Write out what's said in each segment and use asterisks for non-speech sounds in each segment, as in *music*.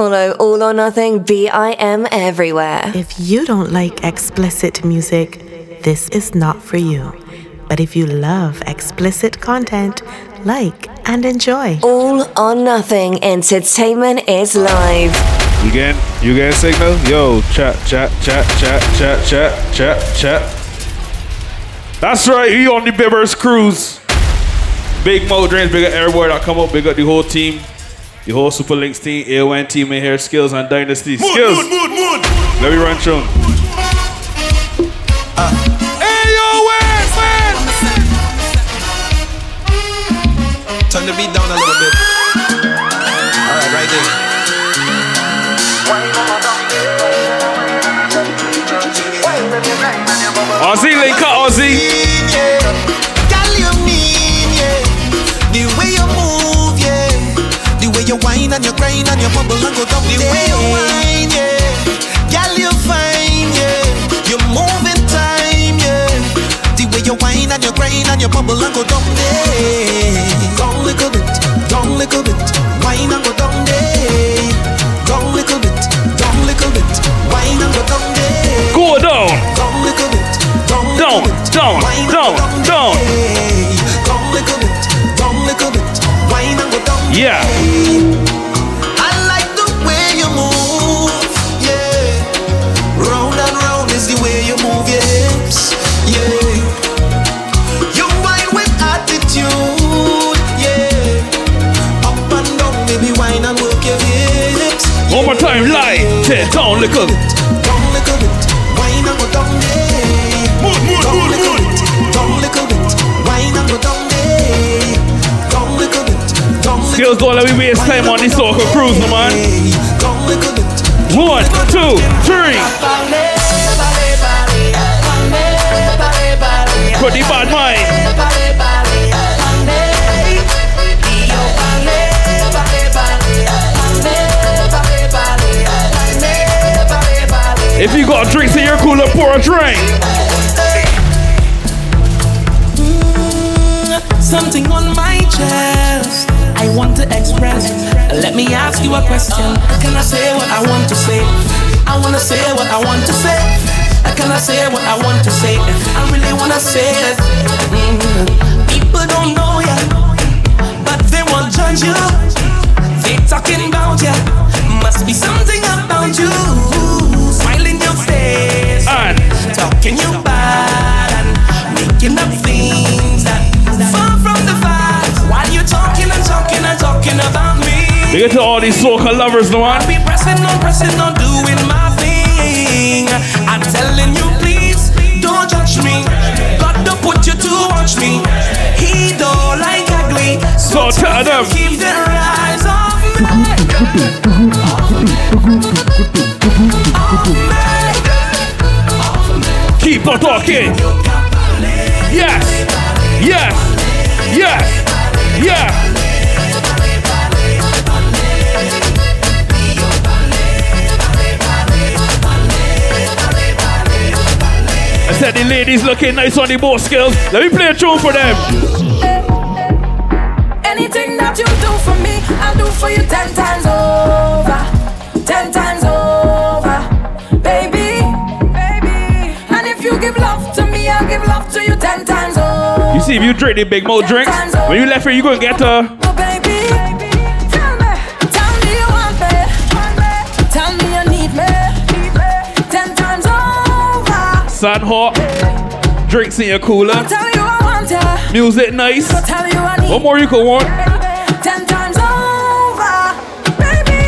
Follow All or Nothing BIM everywhere. If you don't like explicit music, this is not for you. But if you love explicit content, like and enjoy. All or Nothing Entertainment is live. You get you get signal? Yo, chat, chat, chat, chat, chat, chat, chat, chat. That's right, we on the Bibbers cruise. Big Mo Dreams, big up everybody that come up, big up the whole team, the whole Super Links team, AON team in here, Skillz and Dynasty. Skillz. mood, mood, mood. Let me run through. 'em. Hey yo, wait, wait. Turn the beat down a little bit. Alright, right there. Ozzy, link up, Ozzy. You whine and you grind and you bubble and go down. The way you whine, yeah. Girl, you fine, yeah. You move in time, yeah. The way you whine and you grind and you bubble and go down there. Down little bit, down little bit, whine and go down there. Down little bit, down little bit, whine and go down there. Go down. Down little bit, down Down, little bit, down, and down, go down down. Down Yeah. I like the way you move, yeah. Round and round is the way you move your hips, yeah. You whine with attitude, yeah. Up and down, baby, whine and work your hips. One more time, light. Down, look up. Don't let me waste time on this local cruise, man. One, two, three. For the bad mind. If you got drinks in your cooler, pour a drink. Mm, something on my chest I want to express. Let me ask you a question. Can I say what I want to say? I want to say what I want to say. Can I say what I want to say? I really want to say it. Mm. People don't know ya, but they won't judge you. They talking about ya. Must be something about you. Smiling your face, And talking you bad, and making up things that far and talking about me, we get to all these soca lovers, no man. I'll be pressing on, pressing on, doing my thing. I'm telling you, please don't judge me. God don't put you to watch me. He don't like ugly, So tell them. keep their eyes off me. Keep on talking. Yes. Yes. Ladies looking nice on the boat skills. Let me play a tune for them. Anything that you do for me, I'll do for you ten times over. Ten times over. Baby, baby. And if you give love to me, I'll give love to you ten times over. You see, if you drink the big mo drinks, when you left here, you gonna get a. Sun hot, drinks in your cooler, you music nice. Tell you I need What more you could want? Ten times over, baby.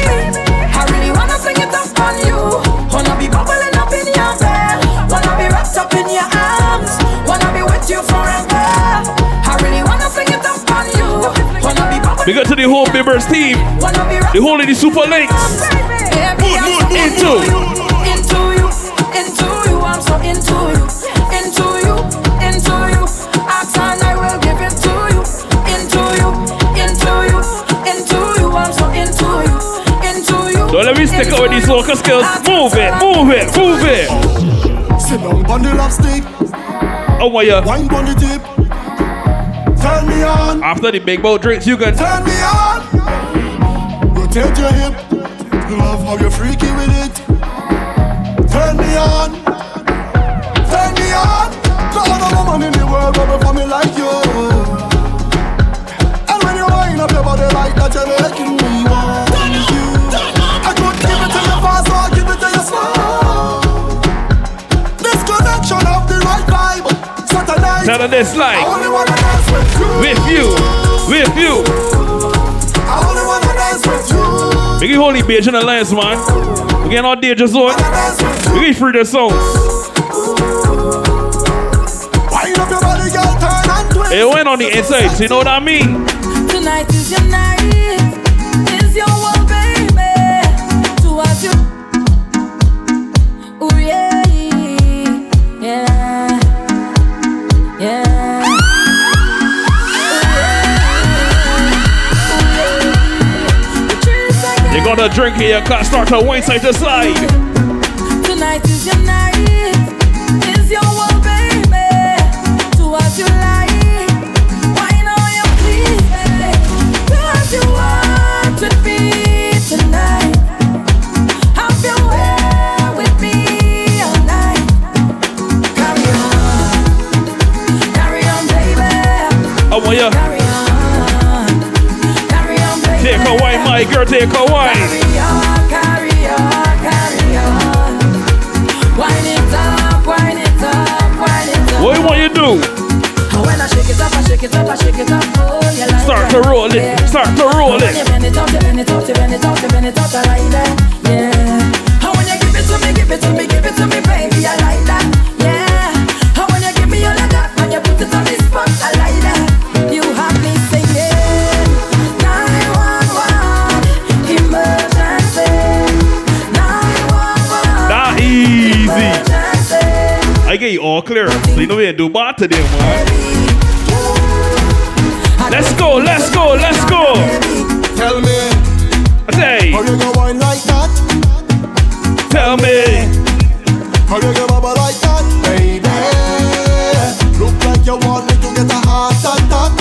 I really wanna sing it up on you. Wanna be bubbling up in your bed. Wanna be wrapped up in your arms. Wanna be with you forever. I really wanna sing it up on you. Wanna be bubbling. Big up to the whole Bibbers team, Wanna be the whole of the Super Links. Baby, I'm so Into. Into you, into you, into you. Ask and I will give it to you. Into you, into you, into you. I'm so into you, into you. So let me stick out with these local skills. Move it, move it, move it. Sit down on the lap stick, Oh my yeah. wine on the tip. Turn me on, After the big boat drinks, you can. turn me on. Rotate your hip, love how you're freaky with it. Turn me on, woman in the world will for me like you. And when you wind up your body like that, you're making me want you. I could give it to you fast, or give it to you slow. This connection of the right vibe. Saturday. Tell her this I only wanna dance with you. with you, with you. I only wanna dance with you. Make it holy bitch in the man. We getting all danger zone. Dance with you. We get free the songs. It went on the inside, you know what I mean? Tonight is your night, is your world, baby. Do as you. Ooh yeah, yeah, yeah. You got a drink here, you can't start to wine side to side. Tonight is your night, Want you Carry on, carry on, baby. take a wine, my girl, take a wine. Carry on, carry on, carry on. Wind it up, wind it up, wind it up. What you want you do? When I shake it up, I shake it up, I shake it up. Oh, like Start that? to roll it, Yeah. start to roll And when you it. bend it up, you bend it up, you bend it up, you bend it up, I like that. Yeah. And when you give it to me, give it to me, give it to me, baby, I like that. You clear. So you know we do bad to them, man. Let's go, let's go, let's go. Tell me, how you go wine like that? tell me. How you go like that, baby? Look like you want me to get a heart attack.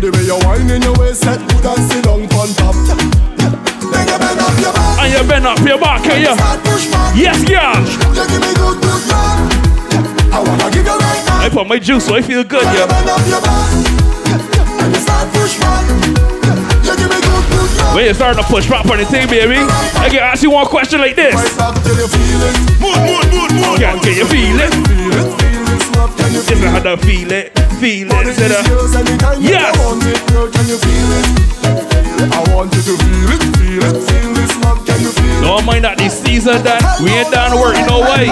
The way you wine in your waist, set good and sit down on top. Then you bend up your back, And you bend up your back, can you? start push back. Yes, girl. You give me good, good love. I put my juice so I feel good, yeah. bend up your back, and you start push back. Me good, good love. When you starting to push back on the thing, baby, I can ask you one question like this. Right back till you. Mood, mood, mood, mood. Can, can you feel it? Feel it, feel this love. Can you If feel I had to feel it, feel it, said I- years, anytime you Yes. want can you feel it? I want you to feel it, feel it, feel this love. Can you feel? Don't mind that this season that we ain't done work, you know why?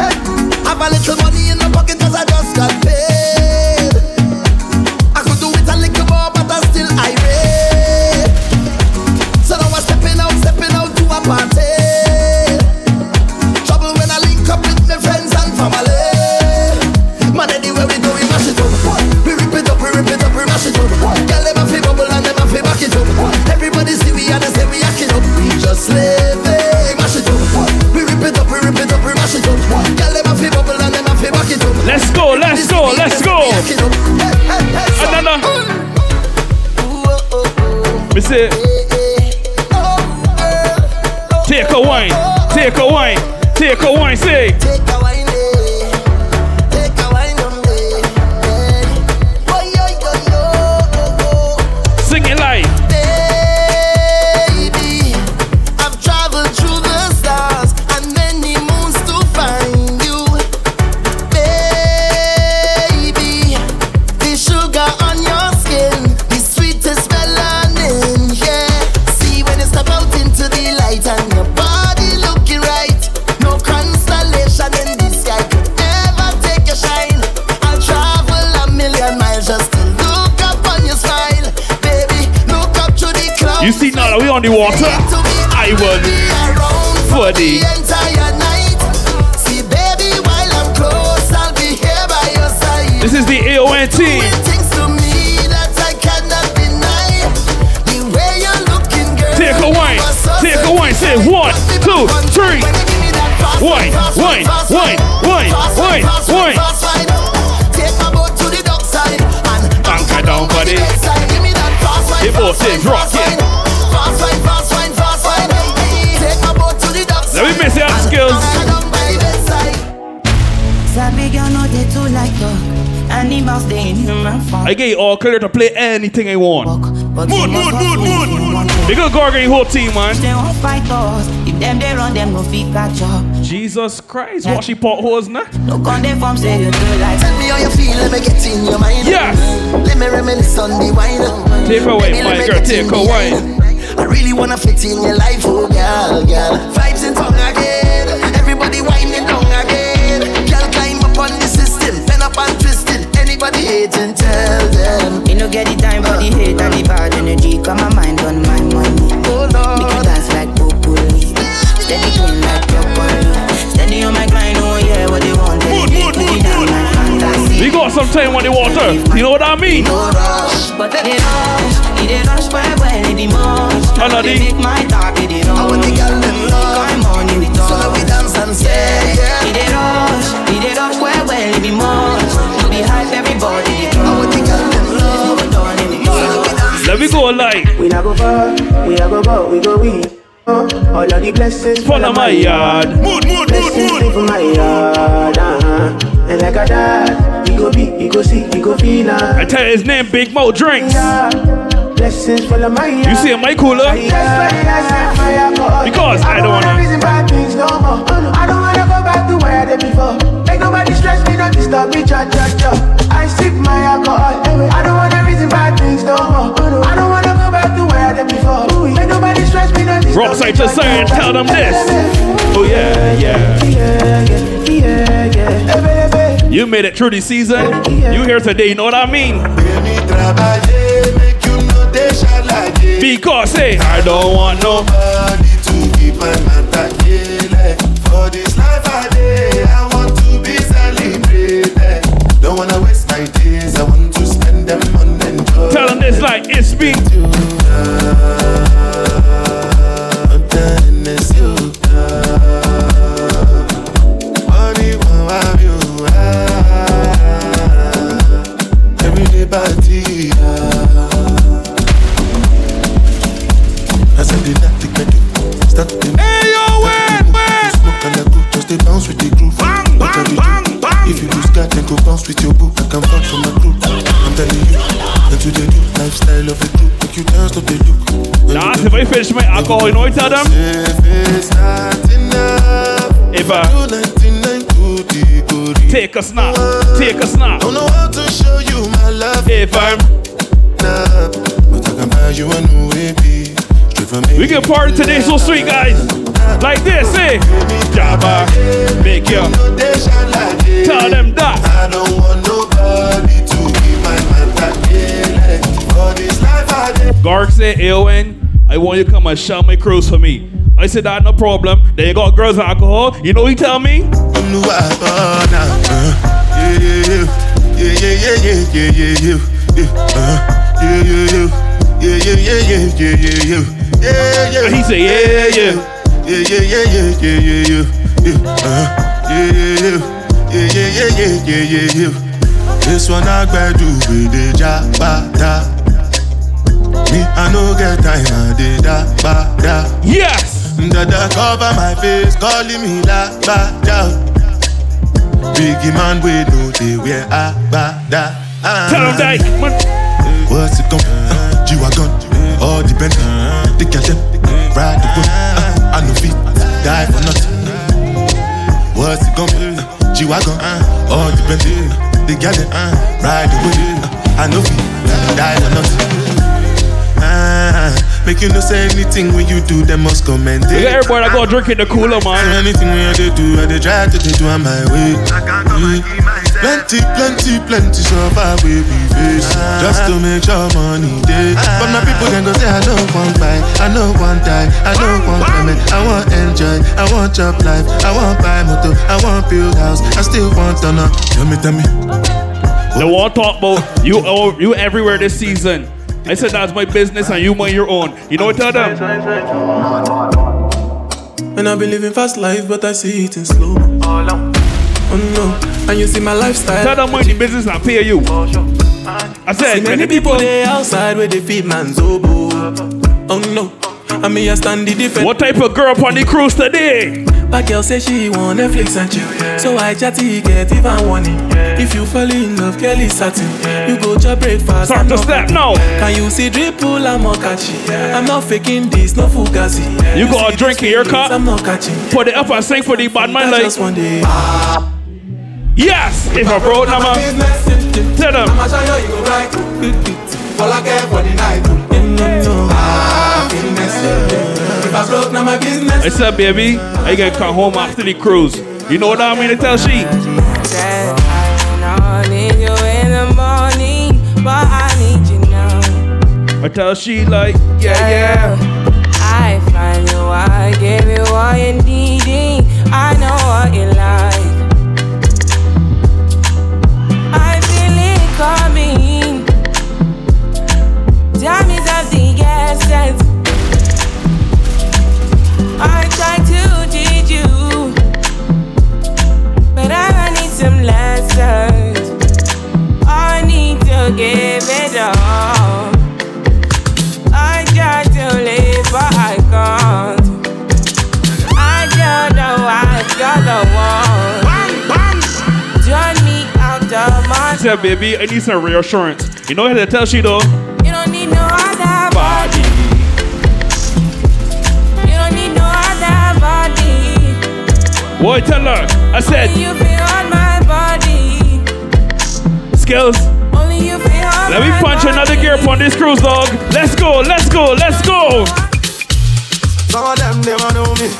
Have a little money in pocket cause I just oh. Me say, take a wine, take a wine, take a wine, say. On the water, I will for the. entire night. See, baby, while I'm close, I'll be here by your side. This is the AON team. Take a wine, take a wine, say one, two, three. Wine, wine, wine, wine, wine, wine. Take my boat to the dock side and Anchor down, fast wine, Your boat is rocking. Let me miss your Skillz. I get all clear to play anything I want. Mood, mood, mood, mood. Big up Gorgon, your whole team, man. Jesus Christ, what she potholes now? No on them form, say you do like. Tell me how you feel, let me get in your mind. Yes. Let me reminisce on the wine. Take away, my girl, take away. I really wanna fit in your life, oh girl, girl. Vibes in tongue again. Everybody whining tongue again. Girl, climb up on the system, pen up and twisting. Anybody hating, tell them. You no get the time for the hate and the bad energy. Got my mind on my money. Oh Make you Lord. dance like Populi. Steady clean like broccoli. Steady on my grind, oh yeah, what they want. They Mood, make mood, me mood, down mood. like fantasy. We got some time on the water. You know what I mean? No rush. But they rush, they rush where where they much. Hello, They D. make my talk, they I want the rush. girl them love. I'm on in the So now we talk. dance and say, yeah. They rush, they rush where where they much. To be hype, everybody they I want the girl them love. Go in the So now we talk. dance. Let me go like We not go far, we not go far, we go win. Oh, all of the blessings follow my yard. Mood, mood, mood, Blessings live mood. for my yard, uh-huh. And like a dad, we go be, we go see, we go feel I uh, tell you his name, Big Mo Drinks. Blessings follow my. You see my cooler? Because I don't wanna- reason bad things no more. I don't wanna go back to where I did before. Make nobody stress me, not disturb me, cha cha cha. I sip my alcohol. I don't wanna reason bad things no more. I don't wanna go back to where I did before. Make nobody stress me, not disturb Rock me. side to side, tell them this. Oh yeah, yeah. Yeah, yeah, yeah, yeah. You made it through the season. You here today, you know what I mean? Because hey, I don't want no. Nobody to keep my matter eh. kele. For this life I day, I want to be celebrated. Don't wanna waste my days, I want to spend them on enjoy. Tell them this like it's me. Finish my alcohol, you know what I tell them? If it's not enough, If I you 99 to the gory. take a snap, take a snap. Don't know how to show you my love. If I'm, enough, but I can buy you a new baby. Straight we can party today so sweet, guys. Like this, eh? Jabba, make you tell them that. I don't want nobody to keep my matter kele. For this life I live. Garg said, eh? Aowen, I want you to come and shout my cruise for me. I said, that no problem. Then you got girls and alcohol. You know he tell me? Yeah. He said, yeah, yeah. Yeah, yeah, yeah, yeah, yeah, yeah, yeah. Uh, yeah, yeah, yeah. Yeah, yeah, yeah, yeah, yeah. This one I gbedu with the jabata. Me, I no get time, I did da ba da. Yes. Dada cover my face, calling me la ba da. Biggie man, we know they wear a ba da. Tell them that. Man. What's it gon' uh, G-Wagon, all the Bentley, the them, ride the whip, uh, I no fit, die for nothing. What's it gon'? Uh, G-Wagon, uh, all the Bentley, the them, uh, ride the whip, uh, I no fit, die for nothing. Make you no say anything when you do, them must comment Look it. at everybody that go drink in the cooler, So man. anything we they do, I they try to they do on my way. Mm. Plenty, plenty, plenty so far we be face. Just to make sure money day. But my people then go say I don't want buy, I don't want die, I don't want payment, I want enjoy, I want job life, I want buy motor, I want build house, I still want to know. Tell me, tell me. The one talk about you, oh, you everywhere this season. I said that's my business and you mind your own. You know what I tell them? And I've been living fast life, but I see it in slow. Oh, oh no, and you see my lifestyle. Tell them mind the business and pay you. I said See many people they outside where they feed man's oboe. Oh no, and me I stand the defense. What type of girl on the cruise today? But girl say she want Netflix and chill. So I chatty get even warning. If you fall in love, girl is satin. You go to breakfast. Start I'm to step now. Can you see dripple? I'm not catchy. I'm not faking this, no fugazi. You got a drink in your cup? I'm not catching. Put it up and sing for the bad man like. Just one day. Yes! If I broke number, tell them. I'ma show you, you go right. All I care for the night. Ah, feel messy. If I broke, now my business. What's up, baby? I gonna come home after the cruise. You know what I mean to tell she? I don't need you in the morning, but I need you now. I tell she like, yeah, yeah. I find you, I give you all you needing. I know what you like. I feel it coming. Time is of the essence. Lessons. I need to give it all. I try to live, but I can't. I don't know I got the one. Turn me out of my. Said, baby, I need some reassurance. You know had to tell she though? You don't need no other body. You don't need no other body. Boy, tell her. I said, Skillz. Only you feel on Let me punch another gear upon this cruise, dog. Let's go, let's go, let's go. Some of them never know me.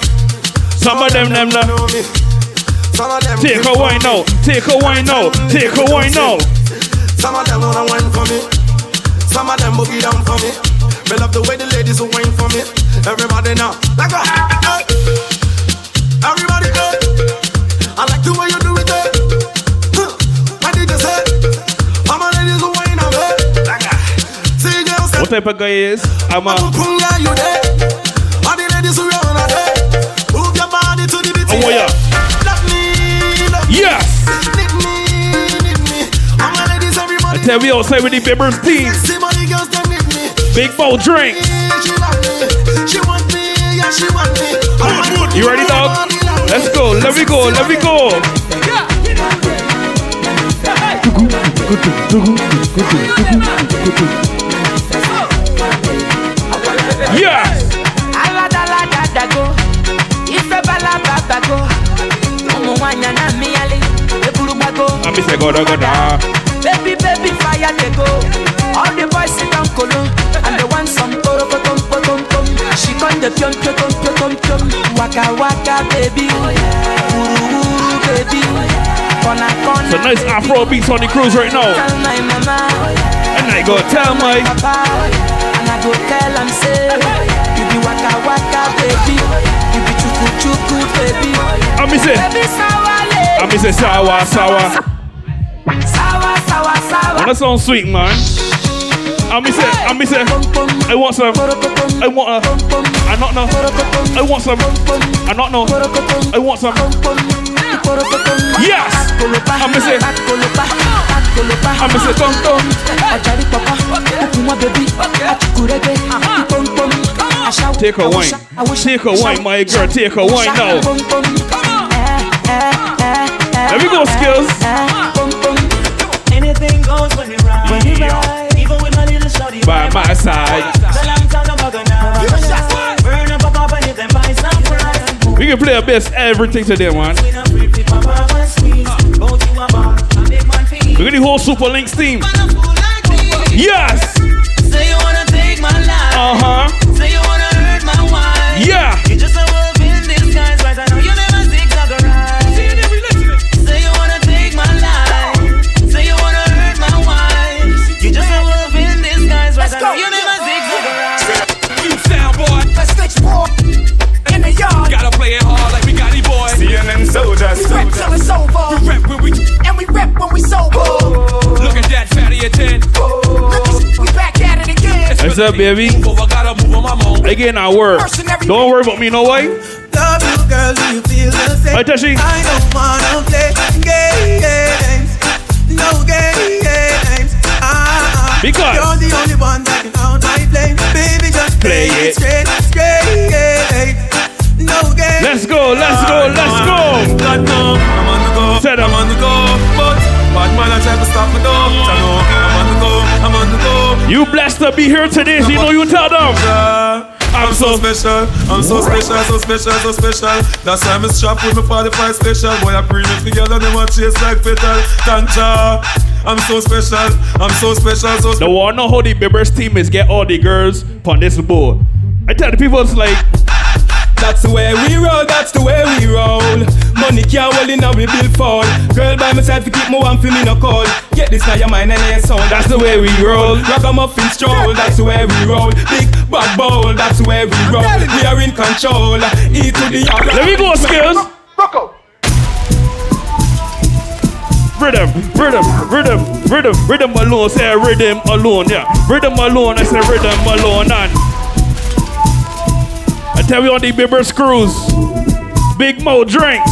Some of them, them, them. know me. Some of them Take a give wine for now, take a wine now, take a wine now. Some of them wanna wine for me. Some of them boogie down for me. Me love the way the ladies will wine for me. Everybody now, like a hey. Everybody hey. I like the way What type of guy is? I'm a. Punga you there. All the ladies who run on there. Move your body to the beat. Oh, yeah. Love me, love me. Yes! Need me, need me. All my ladies, I tell we outside with the Bibbers team. See money girls, them need me. Big bowl drink. She love me. She want me, yeah, she want me. All my You ready, dog? Let's go, let me go, let me go. Yes! aladaladago ife balababago ụmụ nwanyị na mmịyali eburugbago I miss a goda goda. baby baby fire dey go all the boys sit down kolo and they want some korokotom potom tom she come dey piom piom piom piom waka waka baby wuruwuru baby corner corner Some nice Afro beats on the cruise right now. tell my mama And I go tell my. papa go tell am say you be waka waka baby you be chuku chuku baby I miss it. baby sawale I miss it sour, sour. sawa sawa sawa Well, that sounds sweet, man. I miss it, I miss it. I want some. I want a. I not know. I want some. I not know. I want some. Yes! I miss it. I miss it. Dum, dum. Take a wine. Take a wine, my girl. Take a wine now. Let me go, Skillz. Anything goes when you ride. When you ride. Even with my little shorty. By my side. Tell 'em turn the bugger now. Burn up a pop and if them buy some fries. We can play our best everything today, man. Big man fee. We got the whole Super Links team. Yes! Say you wanna take my life. Uh huh. Say you wanna hurt my wife. Yeah! At that fatty at 10. We back at it again. What's up, baby? Move, I gotta move on my mom. Again, I work. Don't worry about me, no way. Love you, girl, you feel the same? Hey, Tashi. I don't wanna play games. No games. Ah, Because- you're the only one that can out my flame. Baby, just Play play, it. it straight, straight. No games. Let's go, let's go, let's go. God no, I'm on the go, Set I'm on the go, but bad man I try to stop me though. I know, I'm on the go, I'm on the go. You blessed to be here today, so you know you tell them. I'm so special, I'm so special, so special, so special. That's why I'm strapped with my 45 special. Boy, I bring it together, them watch chase like petal. Tanja, I'm so special, I'm so special, so The one know how the Bibbers team is get all the girls on this board. I tell the people it's like That's the way we roll, that's the way we roll. Money can't hold in a we bill fall. Girl by my side to keep my one for me no call. Get this now your mind and your soul. That's the way we roll. Ragamuffin stroll, that's the way we roll. Big bad bowl, that's the way we roll. We are in control. E to the R. Let me go, Skillz. Rocco. Rhythm, rhythm, rhythm, rhythm, rhythm alone. Say rhythm alone, yeah. Rhythm alone. I say rhythm alone. And I tell you on the Bibbers cruise. Big Mo drinks.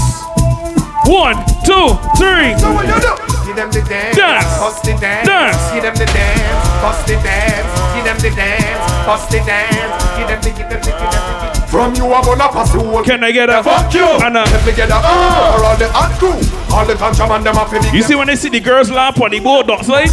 One, two, three. So what you do? Give them the dance, Dance. bust the dance, Dance. give them the dance, bust the dance, give them the dance, bust the dance, give them the, give them the, give them the. From you I'm gonna pass the whole. Can I get a Fuck you! And a, Let me get a uh, or all the hot crew, all the contraband them up in the. you see when they see the girls lamp on the board, don't say?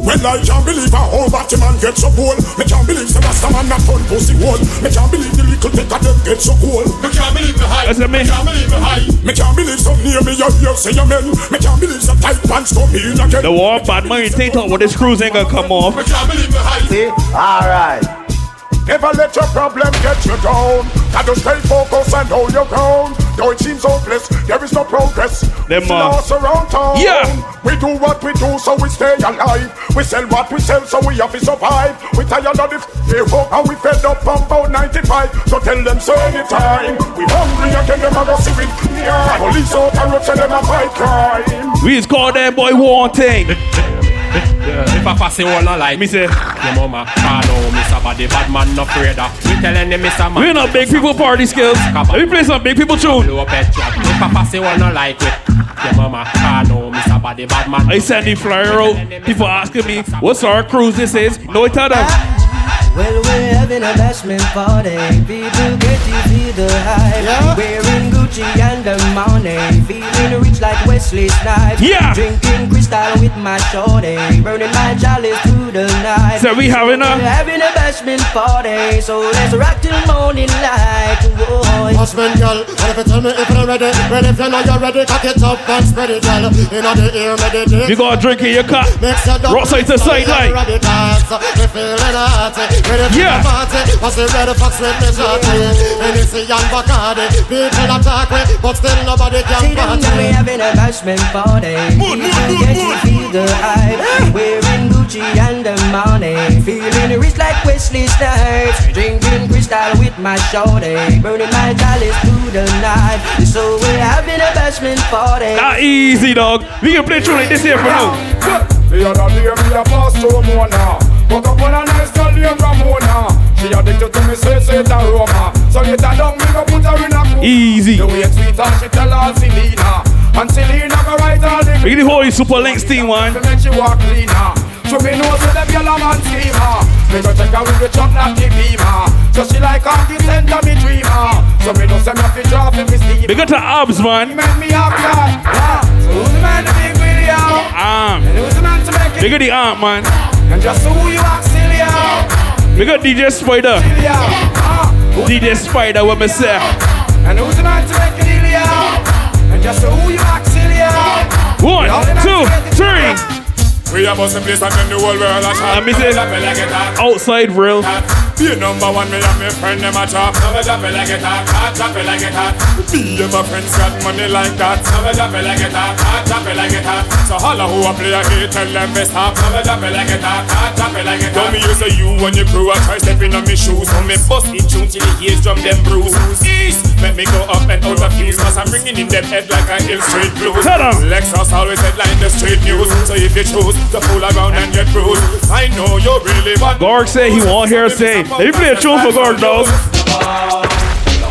Well, I can't believe a whole Batman get so cool. Me can't believe the Rasta man not turn pussy hole. Me can't believe the little bit of them get so cool. Me can't believe the high. Me. Me can't believe the high. Me can't believe some near me you hear say amen. Me can't believe some tight pants come in again. The war bad man, you think what this cruise ain't gonna come off. Me can't believe the high. See? Alright. Never let your problem get you down. Gotta stay focused and hold your ground. Though it seems hopeless, there is no progress. Them, Still uh, us around town. Yeah. We do what we do so we stay alive. We sell what we sell so we have to survive. We tired of the hope and we fed up from about 95. So tell them so anytime. We hungry again, them a go see it. Yeah. Police out and say them a fight crime. We just call that boy one thing. *laughs* If I pass it all no like Me say, Your mama, I know Mr. Body Bad man no afraid of We telling them Mr. Man we not big people party Skillz. Let me play some big people tune. Blow pet trap If I pass it all no like it Your mama, I know Mr. Body Bad man I send the flyer out. People asking me, what's our cruise this is? No, I tell them. Well, we're having a bashment party. People get to feel the hype. Wearing Gucci and the money. Feeling rich like Wesley Snipes. Yeah. Drinking crystal with my shorty. Burning my chalice through the night. So we having We're a having a bashment party. So let's rock till morning light. Whoa. Husband, girl, what if you tell me if you're ready? Ready if you know you're ready, cock it up and spread it, girl. You know the ear, meditate. you got a drink in your cup. Mix it up. Rock side to side like. We feeling hot, ready Yeah. The party. Was it ready for sweet me shorty? Hennessy and Bacardi. People attack me, but still nobody can See them now we party. having a bashment party. People get to feel the hype. Wearing Gucci and the money. Feeling rich like Wesley Snipes. Drinking crystal with my shorty. Burning my chalice through the night. So we're having a bashment party. Not easy, dog. We can play tune like this here for now. The other day me a pass through Mona Woke up on a nice girl named Ramona She addicted to me, say it aroma So later down, me go put her in a cool Easy. The way sweet and she tell her Selena And Selena go write all the get the whole super links team one. to make she walk cleaner So me know them yellow man steamer Me go check her with the not the beamer So she like the center me dreamer So me know say me have to drop in me steamer got the abs, man. Make me up, yeah, yeah. So who's the man to be with you? Arm. And who's the man to make it We got the arm, man. and just who you ask, Celia? We got DJ Spider. Celia. Who- DJ Spider, what me say? And who's the man to make it, Celia? And just who you ask, Celia? One, two, three. We are boss the place and then the whole world a shot. And me say, Drop it like it hot. outside real. Be number one, me and my friend them a chop. Never drop it like it hot, hot, drop it like it hot. Me and my friends got money like that. Never drop it like it hot, hot, drop it like it hot. So holla who a play a hit, tell them to stop. Never drop it like it hot, hot, drop it like it hot. Tell me you say you and your crew a try stepping on me shoes. So me bust it tune till the ears drum them bruise. East, make me go up and out of fuse. Cause I'm bringing in them head like a hill straight blues. Tell 'em. Lexus always headline the street news. So if you choose to fool around and get bruised, I know you really want. Garg say he won't hear us say. Let me play a tune for Garg, dog.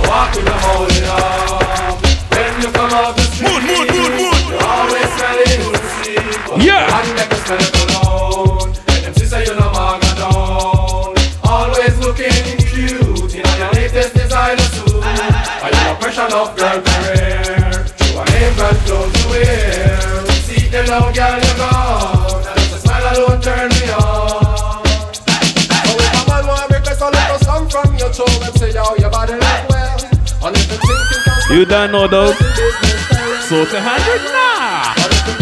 Walk with the holding up. When you come out the street, you're always smelling Lucy. Yeah. And make us smell it alone. And them sister you know maga down. Always looking cute in your latest designer suit. Are you a pressure enough girl career. You are name brand clothes to wear. See them now, girl, you don't know though. So to hundred nah.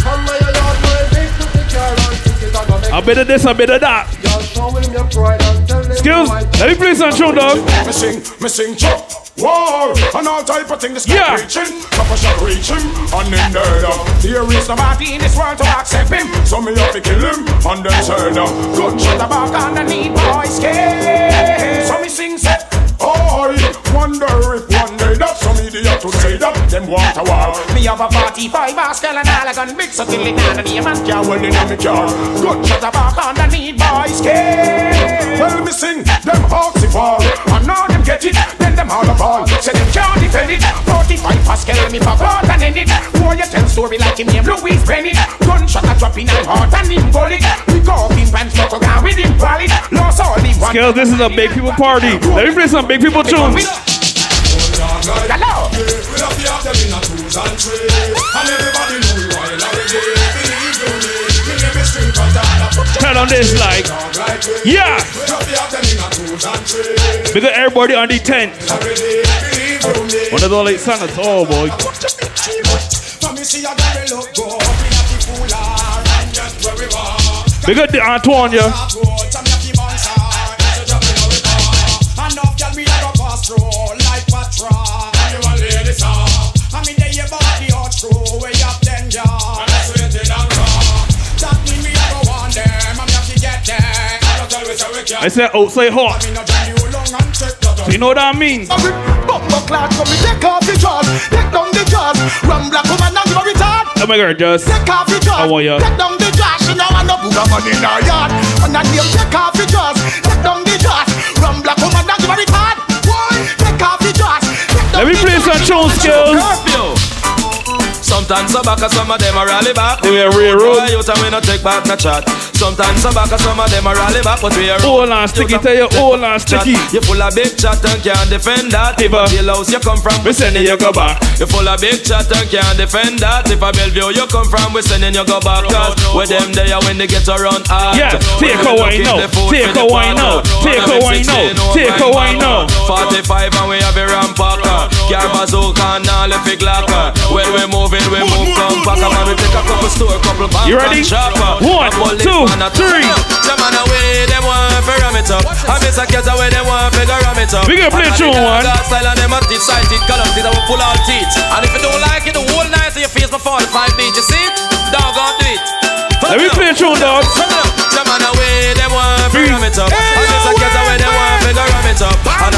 come by your yard, my big pretty car, and think it's gonna make A bit of this, a bit of that. Y'all show him your pride and tell him Skillz, let me play some tune, dog. Me sing, me sing chop war and all type of things. Yeah. reaching, Papa shall reach him and then there There is nobody in this world to accept him, so me have to kill him and then turn up. Gunshot about underneath boys skin. So me sing set. Oh, I wonder if one to say that them want a war. Me have a 45 Oscar and all a gun mix up till it down and the man can well in me car. Gunshot about underneath boys skin. Well, me sing them hawks if all, and now them get it, then them all up all. Say them can't defend it. 45 Pascal me pop out and end it. Boy, you tell story like him name Louis Bennett. Gunshot a drop in and heart and him bullet. We go up him pants, fuck around with him valid. Lost all him one. Skillz, this is a big people party. Let me play some big people tunes. In a and everybody know we wild already. Believe you me. Me name is String Turn on this like, yeah. We love the them in a twos and threes. We got everybody on the tent. Already. Believe you me. One of the late singers. Oh boy. For me see a Oh, long and check that So you know what I mean? Bumbo clad, come me take off the jaws, take down the jaws. Rum black woman and you retard. Oh my god, just. Take off the jaws, I want ya. take down the jaws. She know I no put a man in her yard. And that name take off the jaws, take down the jaws. Rum black woman and you retard. Boy, take off the jaws. Let me play some tune Skillz. Sometimes some back some of them are rally back. They were railroad. Boy, you tell me no take back no chat. Sometimes some back and some of them are rally back, but we are Hold on, sticky, tell you, hold on, sticky. You full of big chat and can't defend that. If a house you come from, we sending you go back. You full of big chat and can't defend that. If a Bellevue you come from, we sending you go back. Cause with them there when they get around hard. Yeah, take a wine now, take a wine now, take a wine now, take a wine now. 45 and we have a rampacker. Uh. Car bazooka and all the fig locker. When we moving, we move compact. Man, we take a couple store, couple You ready? and shopper. One, two, three. Some man away, them want to ram it up. I miss a cat away, them want to ram it up. We gonna play And tune the one. Style and them a teeth, side teeth, column teeth, I will pull all teeth. And if you don't like it, the whole night to your face before the five beat, you see it? Dog on do it. Let me play tune, dog. Some man away, them want to ram it up. I miss a cat away, them want to ram it up. And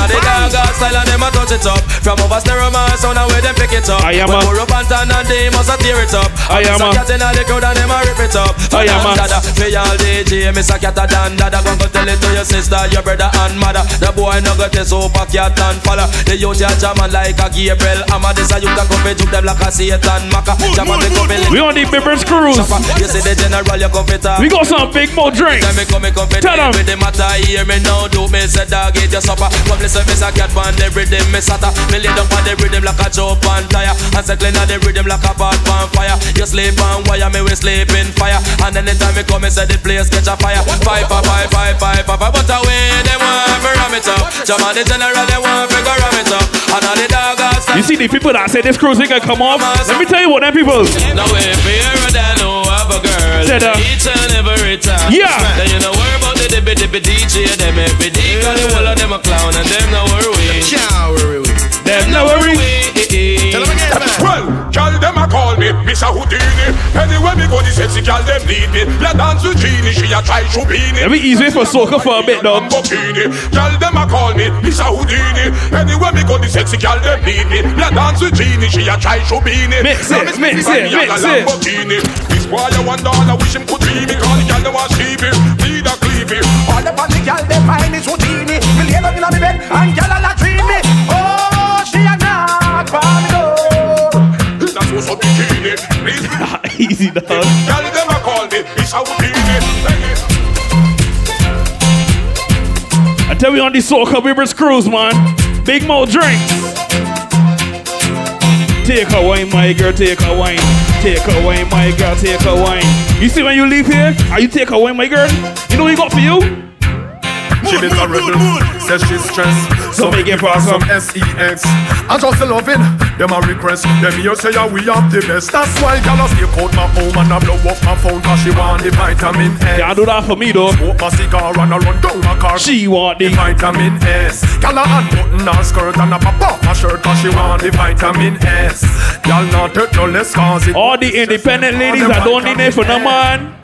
style and them a touch it up. From over stereo man, sound and where them pick it up. I am When a- we're up and they must a tear it up. I am a- a cat in the crowd and them a rip it up. I am a- Dada, all DJ, miss a cat a dan dada. Go go tell it to your sister, your brother and mother. The boy no got a super cat and follow. The youth jamming like a Gabriel. I'm a this a youth a come juke them like a Satan Maka. Jamming the come fi We on the Bibbers cruise. You see the general, you come. We got some Big Mo drinks. Tell come, me come fi Tell deal 'em. with the matter. Hear me now, do me say dog eat your supper. Come listen, me say cat pan the rhythm, me sata. Me lay down pan the rhythm like a chop on tire. And say clean the rhythm like a pot pan fire. You sleep on wire, me we sleep in fire. And anytime me come, me say the place catch a fire. Five, five, five, five, five, five, five. But away, they want to ram it up. Jam on the general, they want to go ram it up. And all the dog outside. You see the people that say this cruise ain't gonna come off? Let me tell you what them people. Now if you're than who have a girl Said, uh, Each and every time Yeah. Then you know worry about the dippy dippy DJ Them every day Cause the whole of them a clown And them no worry Can't worry we. Them no worry. Tell them again, man. Well, girl them a call me Mr. Houdini. Anywhere me go, the sexy girl them need me. La dance with Genie, she a try Shubini. Let me ease way for soca for a bit, dog. Lamborghini. Girl them a call me Mr. Houdini. Anywhere me go, the sexy girl them need me. La dance with Genie, she a try Shubini. Mix Now it, me mix spend it, money on mix it. This boy a one dollar, wish him could be me. Call the girl them want sleep it, need a cleave it. All the party girl them find is. Me lay down inna me bed and girl a dream me. Oh, she a knock me door. That's what's up bikini. Please *laughs* Easy, dog. Girl them a call me Mr. Houdini. I tell you on the soca Bibbers cruise, man. Big Mo drinks. Take a wine, my girl, take a wine. Take a wine, my girl, take a wine. You see when you leave here, are you take a wine, my girl? You know what we got for you? She miserable, says she's stressed. So make it for some S-E-X. I just loving them a request. Them here say yeah, we have the best. That's why girl I stay out my home and I blow up my phone cause she want the vitamin S. Can't do that for me though. Smoke my cigar and I run down my car. She want the vitamin S. Girl I unbutton her skirt and I pop off my shirt cause she want the vitamin S. Girl not hurt no less cause it. All the independent ladies that don't need it for no man.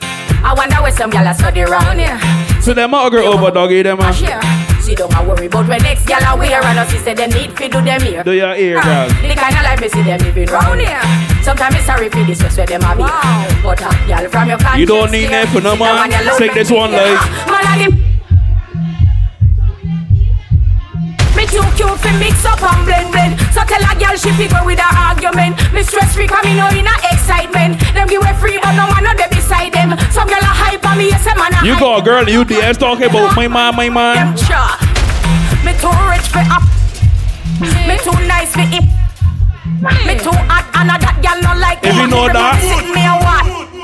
I wonder where some gyal a study round here. So them out girl over doggy them man. Share. She don't a worry about when next gyal a wear and us she say them need fi do them here. Do your ear, ah, girl. The kind of life me see them living round here. Sometimes it's sorry for this what's where them a be. But a gyal from your country You don't need it for no man. Take this one like. Me too cute fi mix up and blend blend. So tell a girl she fi go with her argument. Me stress free cause me know in a excitement. Them give way free but no man no dey beside them. Some girl a hype on me yes a man a You hype. got girl in UDS talking about my man, my man. Sure. Me too rich for up. Me too nice for it Me too hot and a that girl no like If you know that. Me a what? when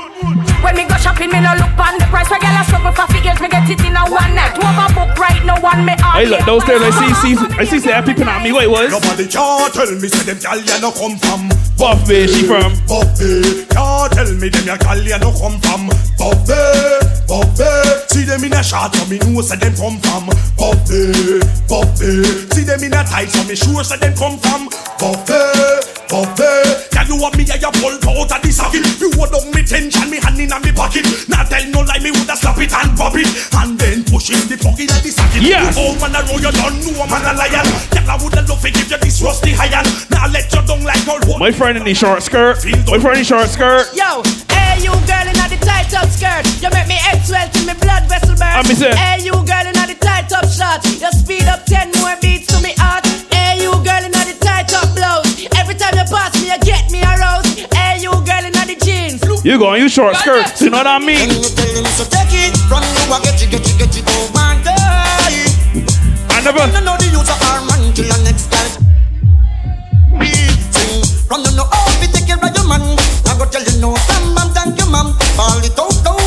me go shopping, me no look on the price. Where girl a struggle for figures, me get it in a one night. Overbook right, no one me Hey, look, downstairs I see, see, I see, say people at me. Wait, what? Nobody can tell me say them gal ya no come from Buffy, she from Buffy. Can't tell me them ya gal ya no come from Buffy, Buffy. See them in a shot, so me know say them come from Buffy, Buffy. See them in a tight, so me sure say them come from Buffy, Buffy. Can you want me ya ya pull out of the socket? You hold on me tension, me hand in a me pocket. Now tell no lie, me woulda slap it and pop it, and then push in the pocket like the socket. Yes. You old man a roll, you don't know a man a lion. Girl, I woulda love to give you this rusty iron. Now let you down like old My friend in the short skirt. My friend in the short skirt. Yo, hey you girl in the tight up skirt. You make me head swell till me blood vessel burst. And me say- Hey you girl in the tight up shorts. You speed up ten more beats to me heart. Hey you girl in the tight up blouse. Every time you pass me, you get me aroused. Hey you girl in the jeans. You go on you short skirt. You know what I mean? So take it from you, I get you, get you, get you, oh my God. I never. Know the use of our man till the next guy. Sing you know how to take care your man. I go tell you no, thank you, ma'am. It out,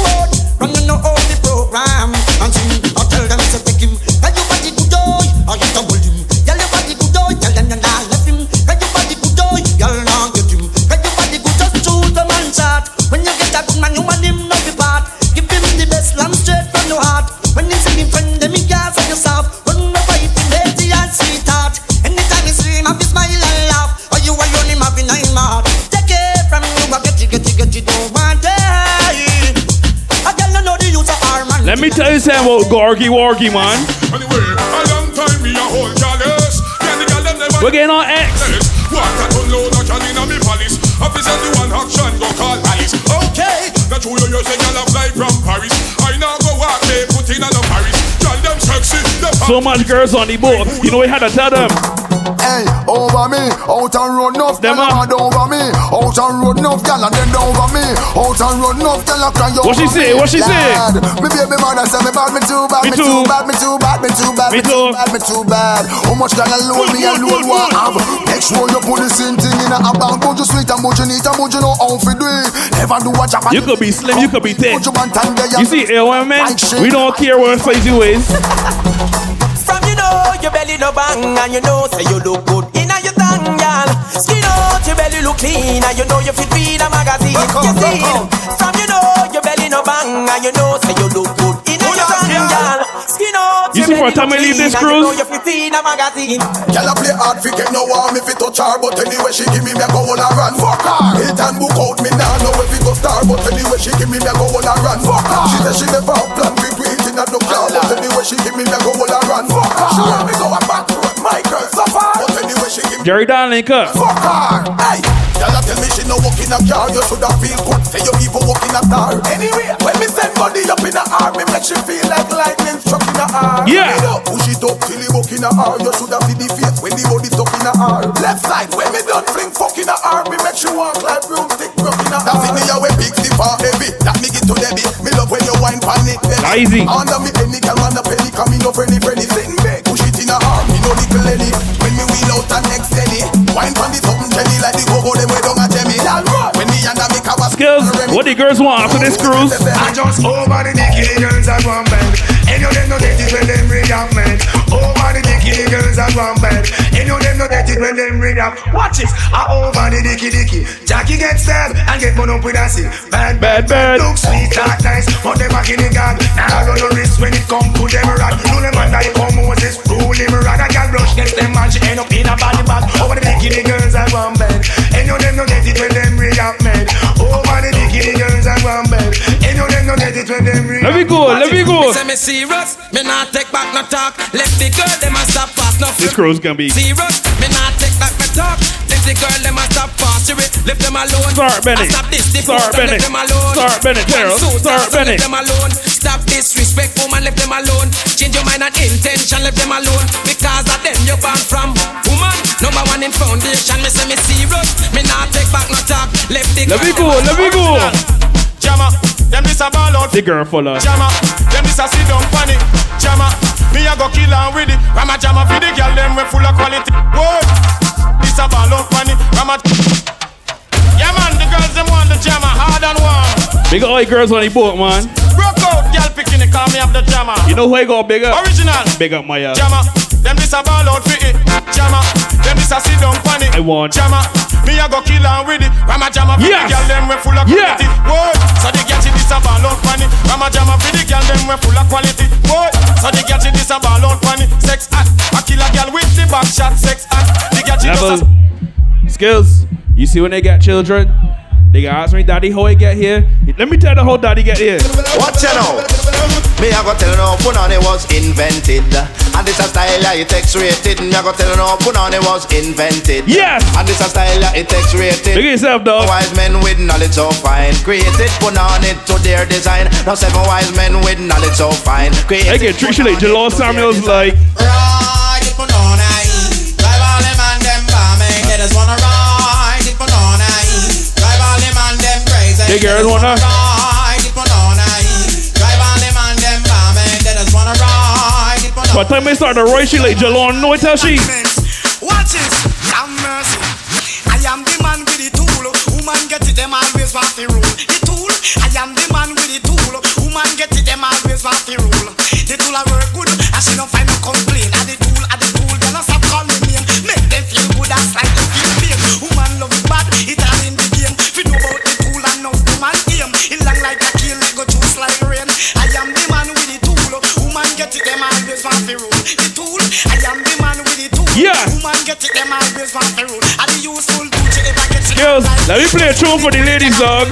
me tell you something about Gorgy Wargy, man. Anyway, a long time me a whole jealous. Can the them We're getting on X. What a ton load of gal inna me palace. Officer do one action go call Alice. Okay, the true you you say gal a fly from Paris. I now go walk they put in a Paris. Gal them sexy, So much girls on the boat. You know we had to tell them. Hey, over me, out and run enough, them mad over me, out and run enough, gal and then over me, out and run enough, gal and cry What she say? What she say? Me baby mother say me bad, me too bad, Me too. bad, me too bad, me too bad, Me too bad, me too bad. How much gal alone me alone want have? Make sure you put the same thing in a bank, but you sweet and but you neat and but you know how to do it. Never do what you You could be slim, you could be thick. Put your man down there, You see, A1 man, we don't care what size you is. *laughs* From you know your belly no bang and you know say you look good in a your tongue, girl. Skin out your belly look clean and you know you fit feed a magazine. You see, from you know your belly no bang and you know say you look good in a your tongue, girl. Skin out You your see for belly time I look leave clean this and you know cruise? you fit feed a magazine. Girl, I play hard fi get no warm if it touch her But anyway she give me me a go on a run Fuck her Hit and book out me now know if it go star But anyway she give me me a go on a run Fuck her She say she never have plan fi do it in a no car But anyway she give me me go on a run Fuck her She want me go back Jerry Darling, cut. Fuck her Hey. Girl, I tell me she no walk in a car. You shoulda feel good. Say you even walk in a car. Anyway When me send body up in a arm Me make she feel like lightning struck in a arm Yeah. It up, Push it up till it walk in a R You shoulda see the face when the body stuck in a R Left side when me done fling fuck in a R Me make she walk like broomstick broke in a R That fit me a way big stiff or heavy. That me get to Debbie Me love when you wine pan it. Belly Easy. Under me penny girl man a penny. Come me no friendly friendly. Sitting back no little Lenny When me wheel out and next Lenny Wine pan the something jelly like the go about them way down a Gemini. When me and me cover Skillz, what the girls want after this cruise? I just over the dicky girls at one bed. Any of them no get when them react, man. Over the dicky girls at one bed. Any of them no get it when them react. Watch it. I over the dicky dicky. Jackie get stabbed and get bun up with a sick. Bad, bad, bad. Look sweet, talk nice, but them back in the guard. Now run no risk when it come to them rat. No them man die come Moses, rule him rat. A girl brush gets them man, she end up in a body bag. Over the dicky the girls at one bed. Any of them no get it when them react, man. Over the dicky the girls at one bed. Get it when them react. Let me go, let me go. Say me serious, me not take back no talk. Left the girl, them a stop fast no This cruise gonna be serious. Me not take back no talk. Left the girl, them a stop fast. You Left them alone. Start Benny. Stop this, this Start Benny. Them alone. Start Benny, Terrell. Start Benny. Left them alone. Stop disrespect, woman. Left them alone. Change your mind and intention. Left them alone. Because of them you born from. Woman, number one in foundation. Me say me serious. Me not take back no talk. Left the Let girl, me go, let me go. Them this a ball out. The girl fuller. Jammer, them this a sit down panic. Jammer, me a go kill her with it. Rama jammer for the girl them we full of quality. Whoa, this a ball out panic. Rama. Yeah man, the girls them want the jammer hard and warm. Big all the girls on the boat, man. Broke out, girl picking it, call me up the jammer. You know who I go big up? Original. Big up my uh, Jammer, them this a ball out for it. Jammer, them this a sit down panic. I want. Jammer, me a go kill her with it. Rama jammer for Yes. the girl them we full of Yeah. quality. Whoa, so the girl she this a ball out panic. Rama jammer for the girl them we full of quality. Whoa, so the girl she this a ball out panic. Sex act, I kill a girl with the back shot. Sex act, the girl she Level. just a Skillz. You see when they get children? They can ask me, Daddy, how I get here? Let me tell you how Daddy get here. Watch you now. Me I go tell you now, put on it was invented. And this a style yeah, it X-rated. Me I go tell you now, put on it was invented. Yes. And this a style yeah, it X-rated. Look at yourself, dog. Wise men with knowledge so fine. Created, put on it to their design. Now seven wise men with knowledge so fine. Created, I get Tricia like Jalal Samuels like. Ride it for on Drive all them and them bombing. They just wanna ride They girls wanna. Ride. They ride By the time I start to roy, she like Jalal, no tell she. Watch have mercy. I am the man with the tool. Woman get it, them always want the rule. The tool, I am the man with the tool. Woman get it, them always want the rule. The tool I work Skillz. Let me play a tune for the ladies, dog.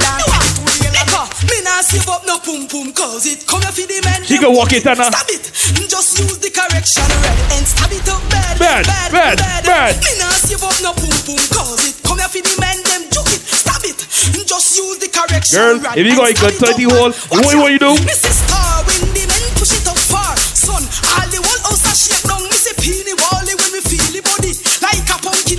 Me nah save up no pum pum cause it come here for the men. She can walk it, Anna. Stab it. Just use the correction red and stab it up bad. Bad, bad, bad. Me nah save up no pum pum cause it come here for the men them juke it. Stab it. Just use the correction Girl, if you got a and good stab it 30 hole, what, what you do? See star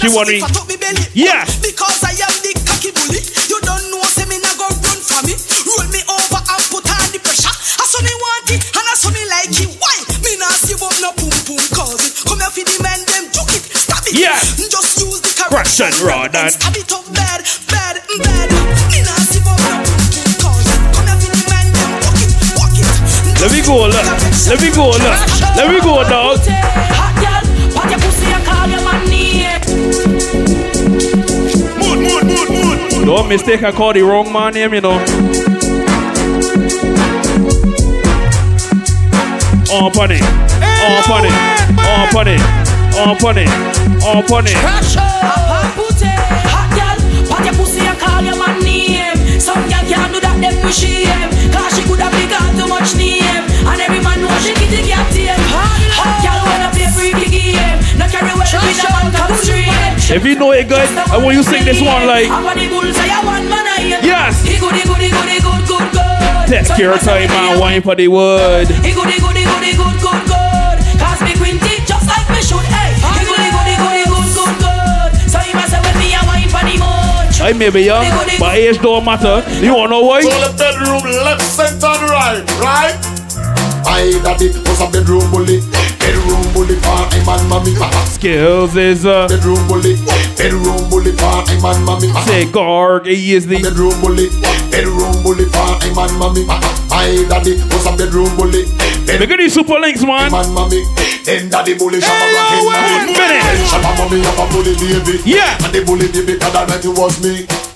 me belly. Yeah. Um, because I am the cocky bully. You don't know, say me go run for me. Roll me over and put on the pressure. I saw me want it and I saw me like it. Why? Me nah save up no pum pum cause it. Come here for the men, them juke it, stab it. Yeah. Mm, just use the Correction rod and- stab it up bad, bad, mm, bad. Me nah save up no pum pum cause it. Come here for the men, them walk it, walk it. Mm, Let me go, look. Let me go, look. Let me go, dog. Hot girl, pat your pussy and call your man Don't mistake I call the wrong man name, you know. On funny. On funny. On funny. On funny. On funny. Some girl can't do that, them wish shame. Cause she could have got too much name. And every man know she it, get tame. Hot girl wanna play freaky game. No carry well with a man come straight. If you know it good, I want you to sing this one like. The Yes. Take your time and wine for the wood. So. I may be young, but age don't matter. You wanna know why? Toilet bedroom left, center, right, right? I that it was a bedroom bully. Bedroom bully party man, mommy. Skillz is uh. Bedroom bully. Bedroom bully party man, mommy. Say Garg, he is the bedroom bully. Bedroom bully party man, mommy. My daddy was a bedroom bully. Look at these super links, man. Man, mommy. Then daddy bully shabba rockin' mommy. Then shabba mommy have a bully baby. Yeah. And the bully baby cause that meant it was me.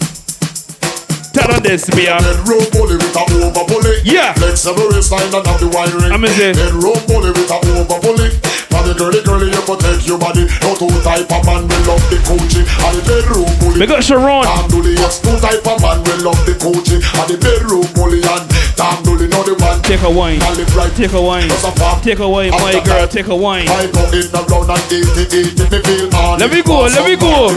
Tell on this, uh. Bedroom bully with a over bully. Yeah. Flexible waistline and have the wiring. I'm there. Bedroom bully with a over bully. For the girly girly you protect your body. No two type of man will love the coaching. And the bedroom bully. Big up Sharon. Tom Dooley, yes, two type of man will love the coaching. And the bedroom bully and Tom Dooley know the one. Take a wine. Right. Take a wine. Just a pop. Take a wine, my girl. Take a wine. I go in the round and eat it, me feel on Let me go. Let me go.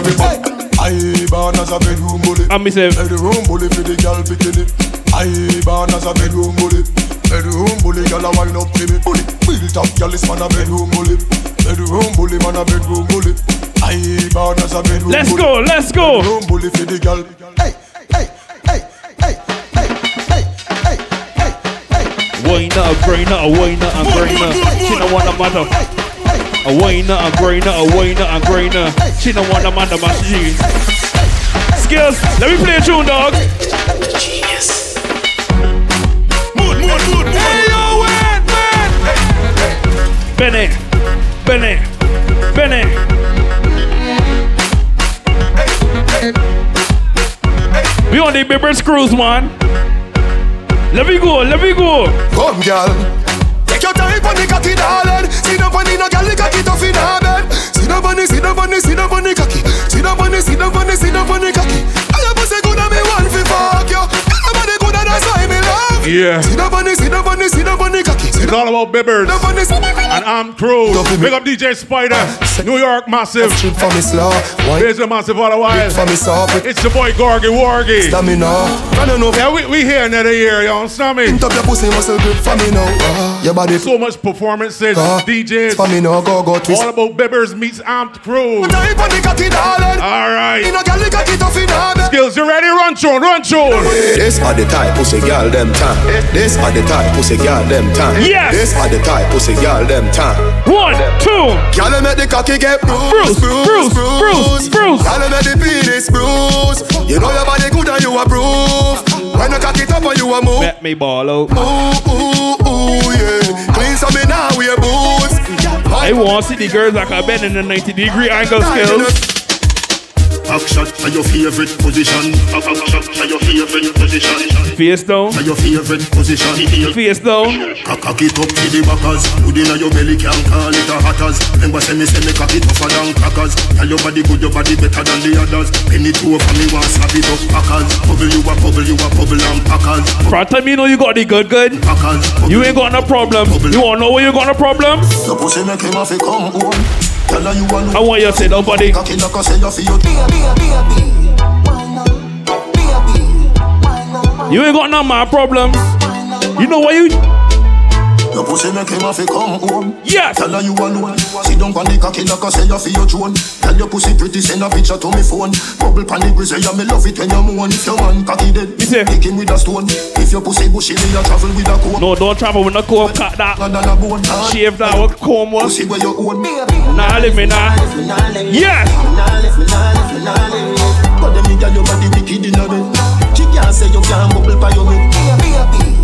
I born as a bedroom bully. I'm say bedroom bully for the girl bikini. I born as a bedroom bully. Bedroom bully, girl a wine up to me. Bully, built up, girl is man a bedroom bully. Bedroom bully, man a bedroom bully. I born as a bedroom Let's bully. go, let's go. Bedroom bully for the girl. Hey, hey, hey, hey, hey, hey, hey, hey, hey. Wine up, grain up, wine up, and grain up. She don't want a mother. A wine up, a grain up, a wine up, and grain up. She don't want a mother, my G. Skillz, let me play a tune, dog. Genius. Mood, mood, mood, mood. Hey, yo, wait, wait. Benny, Benny, Benny. We on the Bibbers cruise, man. Let me go, let me go. Come, girl. Take your time on the cocky, darling. See the bunny, no girl, the cocky tough in her down on the, sit down on the, sit down on the cocky. See down on the, sit down on the, bunny cocky. I am a second and me one fi fuck you. Nobody coulda that's why me love. Yeah. See down on the, sit down on the, bunny down on the cocky. It's all about bibbers and armed crew. Big up DJ Spider, New York Massive. Here's a massive all the while. It's your boy Gorgy Wargy. Yeah, we, we here another year, y'all. Stomach. So much performances, DJs. All about bibbers meets amped crew. Alright. Skillz, you ready? Run, chon, run, chon. This are the type pussy girl them time. Eh? This are the type pussy girl them time. Yeah. Yes. This are the type pussy girl them time. One, two. Girl, make the cocky get bruised, Bruce, Bruce, Bruce, Bruce. Girl, make the penis bruise. You know your body good and you approve. When you cock it up and you a move. Let me ball out. Ooh, ooh, ooh, yeah. Clean some me now, wear boots. I want to see the girls like I been in the 90 degree angle Skillz. Back shot to your favorite position. Back shot to your favorite position. Face down. To your favorite position. Face down. Cock it up to the backers. Good inna your belly can call it a hatters. Remember say me say me cock it tougher than crackers. Tell your body good, your body better than the others. Penny two for me want slap it up packers. Bubble you a bubble, you a bubble and packers. From time you know you got the good good. Packers. You ain't got no problem. You wanna know where you got no problem? Your pussy make him to come home. Tell her you alone. I want you to say nobody. Cocky like I say you feel. You ain't got none of my problems. You know what you? Your pussy make him have to come home. Yes. Tell her you alone. Sit down on the cocky like I say you feel your drone. Tell your pussy pretty send a picture to me phone. Bubble pan the grizzly and me love it when you moan. If your man cocky dead, pick him with a stone. If your pussy bushy, me a travel with a comb. No, don't travel with no comb. Cut that. Than a bone. Shave that with comb. was. Pussy where you own. Nah, leave me now. Yes. But them nigga your body wicked in a bed. She can't say you can't bubble by your head.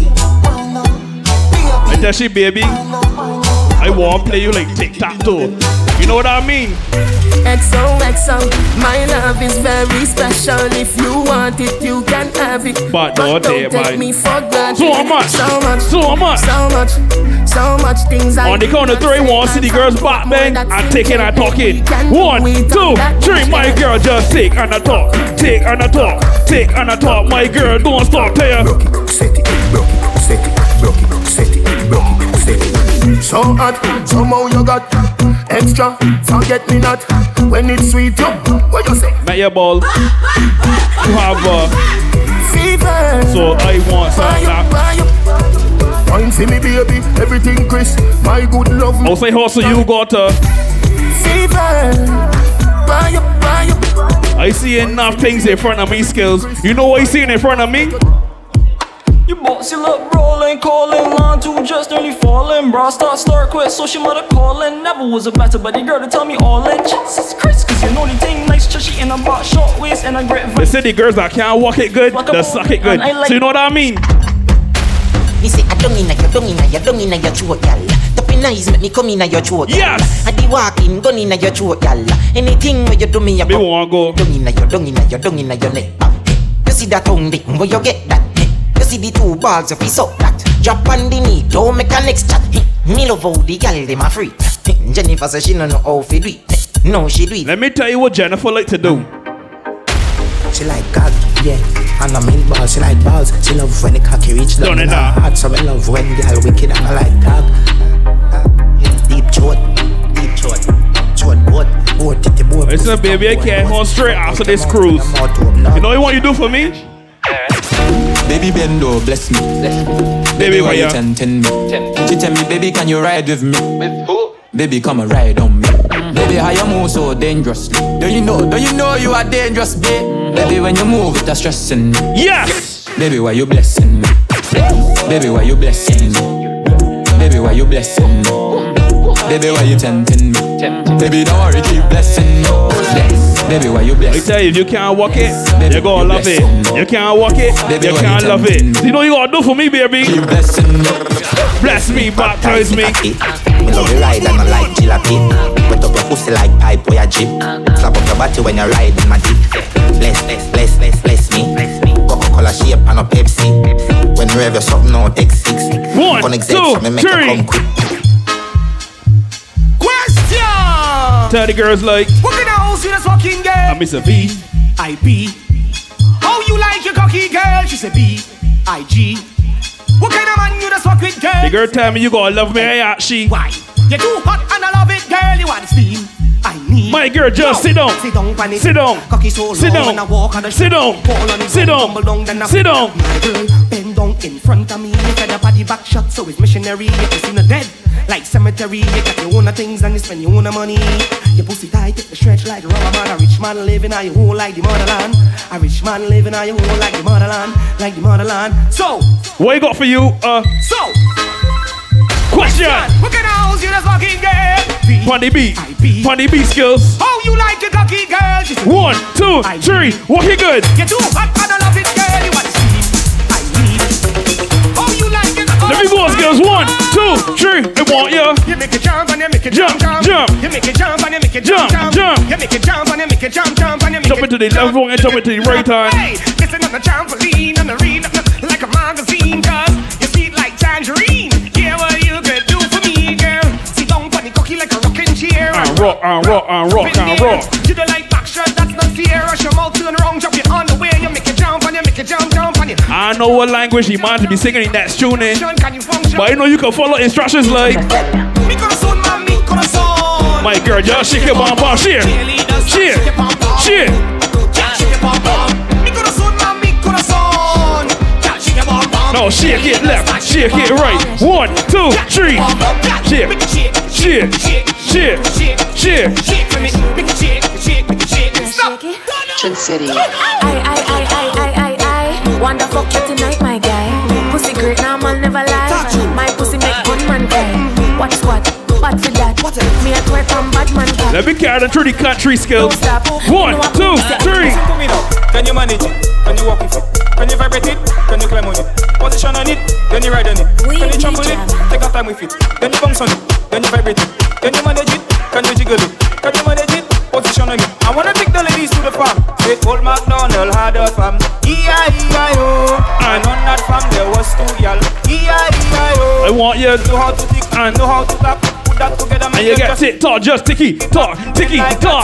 I tell baby, I want to play you like tic tac toe. You know what I mean? XOXO, my love is very special. If you want it, you can have it. But don't take take my- me for granted. So much. so much, So much. so much, so much things. I On the count of three, one, to see the girls back bang and take it and talk it. One, two, three, my girl just take and a talk. Take and a talk. Take and a talk. My girl don't stop. Tell ya. Set it, broke it, set it, So hot, somehow you got extra. Forget me not when it's sweet. You, what you say? Met your ball. You have uh, Fever. so I want some Buy that. up, buy see me baby, everything Chris. My good love. I'll say hustle. You got uh, Fever. Buy up, buy up. I see enough things in front of me. Skillz. You know what I see in front of me? You bossy look rolling, calling, line two just nearly falling. Bra start, start, quit, so she mother calling. Never was a better buddy girl to tell me all in. Jesus Christ, cause you know the thing nice, chushy, and I bought short waist and I grip They say the girls that can't walk it good, they suck it good. Like- So you know what I mean? Me say I don't inna your, don't inna your, don't inna your throat, y'all. Tapping eyes make me come inna your throat, y'all. Yes. I di walking, gun inna your throat, y'all. Anything where you do me, I Me want go. Don't inna your, don't inna your, don't inna your neck. You see that tongue dick, where you get that? Hey. You see the two balls of his up that. Drop on the knee, don't make a next chat. Hey. Me love how the gal dem a free. Hey. Jennifer say she no know how fi do it. No, she do it. Let me tell you what Jennifer like to do. She like cock, yeah. And I mean balls, she like balls. She love when the cocky reach down Done in it her heart. So me love when girl wicked and I like cock. Deep throat, deep throat, throat boat, boat. Listen, baby, I can't hold straight after this cruise. You know what you do for me? Baby bend Bendo, bless me. Bless Baby, why why you ya? tempting me? She tell me, baby, can you ride with me? With who? Baby, come and ride on me. Mm. Baby, how you move so dangerously? Do you know? Do you know you are dangerous, babe? Mm. Baby, when you move, it's stressing me. Yes. Baby, why you blessing me? Baby, why you blessing me? Baby, why you blessing me? Mm. Baby, why you tempting me? Baby, don't worry, keep blessing me. Bless. Baby, why you I blessing tell you, if you can't walk it, you're gonna love it. You can't walk it, Baby, you can't you love tempting it. You know what you gotta do for me, baby? Bless me, baptize me. Me love you ride and I like jalopy. Wet up your pussy like pipe where you jeep. Slap up your body when you ride in my dick. Bless, bless, bless, bless, bless me. Coca-Cola shape and a Pepsi. When you have your something on X6. One, Connect two, so me make you three. Tell the girls like, What kind of house you this fucking girl? I miss a B. I B. How you like your cocky girl? She say B. I G. What kind of man you just fuck with girl? The girl tell me you gonna love me, I she. Why? You're too hot and I love it, girl. You want to steam? My girl, just sit down. Sit down. Sit down. Sit down. when I walk on the Sit down. The Sit down. tumble down, then Sit down. My girl, bend down in front of me. Fed up body back shot, so it's missionary. You can see dead. Like cemetery, you got your own things and you spend your own money. Your pussy tight, take the stretch like rubber man. A rich man living on your home like the motherland. A rich man living on your home like the motherland, like the motherland. So, What you got for you? Uh, so, question. what kind of house you just fucking girl? Pondy B. Pondy B Skillz. How you like your cocky girl? She said, One, two, three. Walk it good. You're too hot I love it, girl. You want to see? I need. How you like it? Let me go, Skillz. One, two, three. I want ya. You make it jump and you make it Jump, jump, jump. You make it jump and you make it Jump, jump, jump. You make it jump and you make it jump, jump and you make Jump it into the left one and jump into the right hand. Hey, listen on the trampoline and the read like a magazine, cause you like tangerine. Yeah, what you could do for me, girl? Sit down on the cocky like a rocking chair. I rock, and rock, ah, I rock, and rock. You don't like back shot, that's not fair. Rush your mouth turn around, drop it on the way. You make it jump and you make it jump, jump and you. I know what language he to be singing in that tune eh? you function? But I know you can follow instructions like Mi corazón, mami, corazón. My girl, just shake your bum bum, shake, shake, shake. No, shake it left, shake it right. One, two, three. Shake, shake, shake, shake. Shake for me, make shake, shake, make it shake. Stop. Chin City. I, I, I, I, I, I, I. Wonder fuck you tonight, my guy. Pussy great, now man never lie. My pussy make gunman cry. Watch what? Bad for that. Me a twerk and bad man cry. Let me carry them through the country Skillz. One, two, three. Can you manage it? Can you walk with it? Can you vibrate it? Can you climb on it? Position on it, then you ride on it. Can you trample it? Take your time with it. Then you bounce on it, then you vibrate it. Can you manage it? Can you jiggle it? Can you manage it? Position on it. I wanna take the ladies to the farm. Say old MacDonald had a farm. E-I-E-I-O. And on that farm there was two y'all. E-I-E-I-O. I want you Know how to tick and know how to clap. Put that together, and you get it. Talk, just ticky, talk, ticky, talk.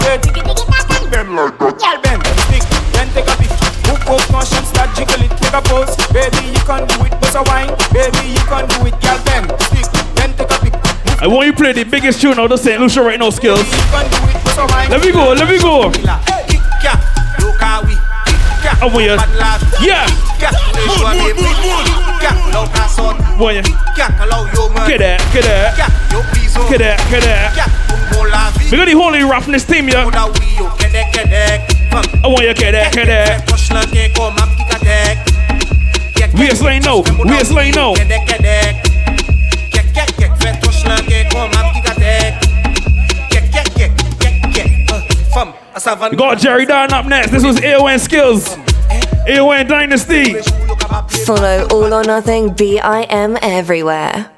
Bend like that. Y'all bend, stick, then take a up, motion, start jiggle it, take a pose. Baby, you can do it, bust a wine. Baby, you can do it, y'all bend, stick, then take a pic. I want you to play the biggest tune out of St. Lucia right now, Skillz. You can do it, bust a wine. Let me go, let me go. Look how we. I want you. Yeah. Want you. Get that, get that. Get that, get that. We got the holy roughness team, yeah. I want you get that, get that. Waistline no, waistline no. We got Jerry Dunn up next. This was AON Skillz. AON Dynasty. Follow All or Nothing BIM everywhere.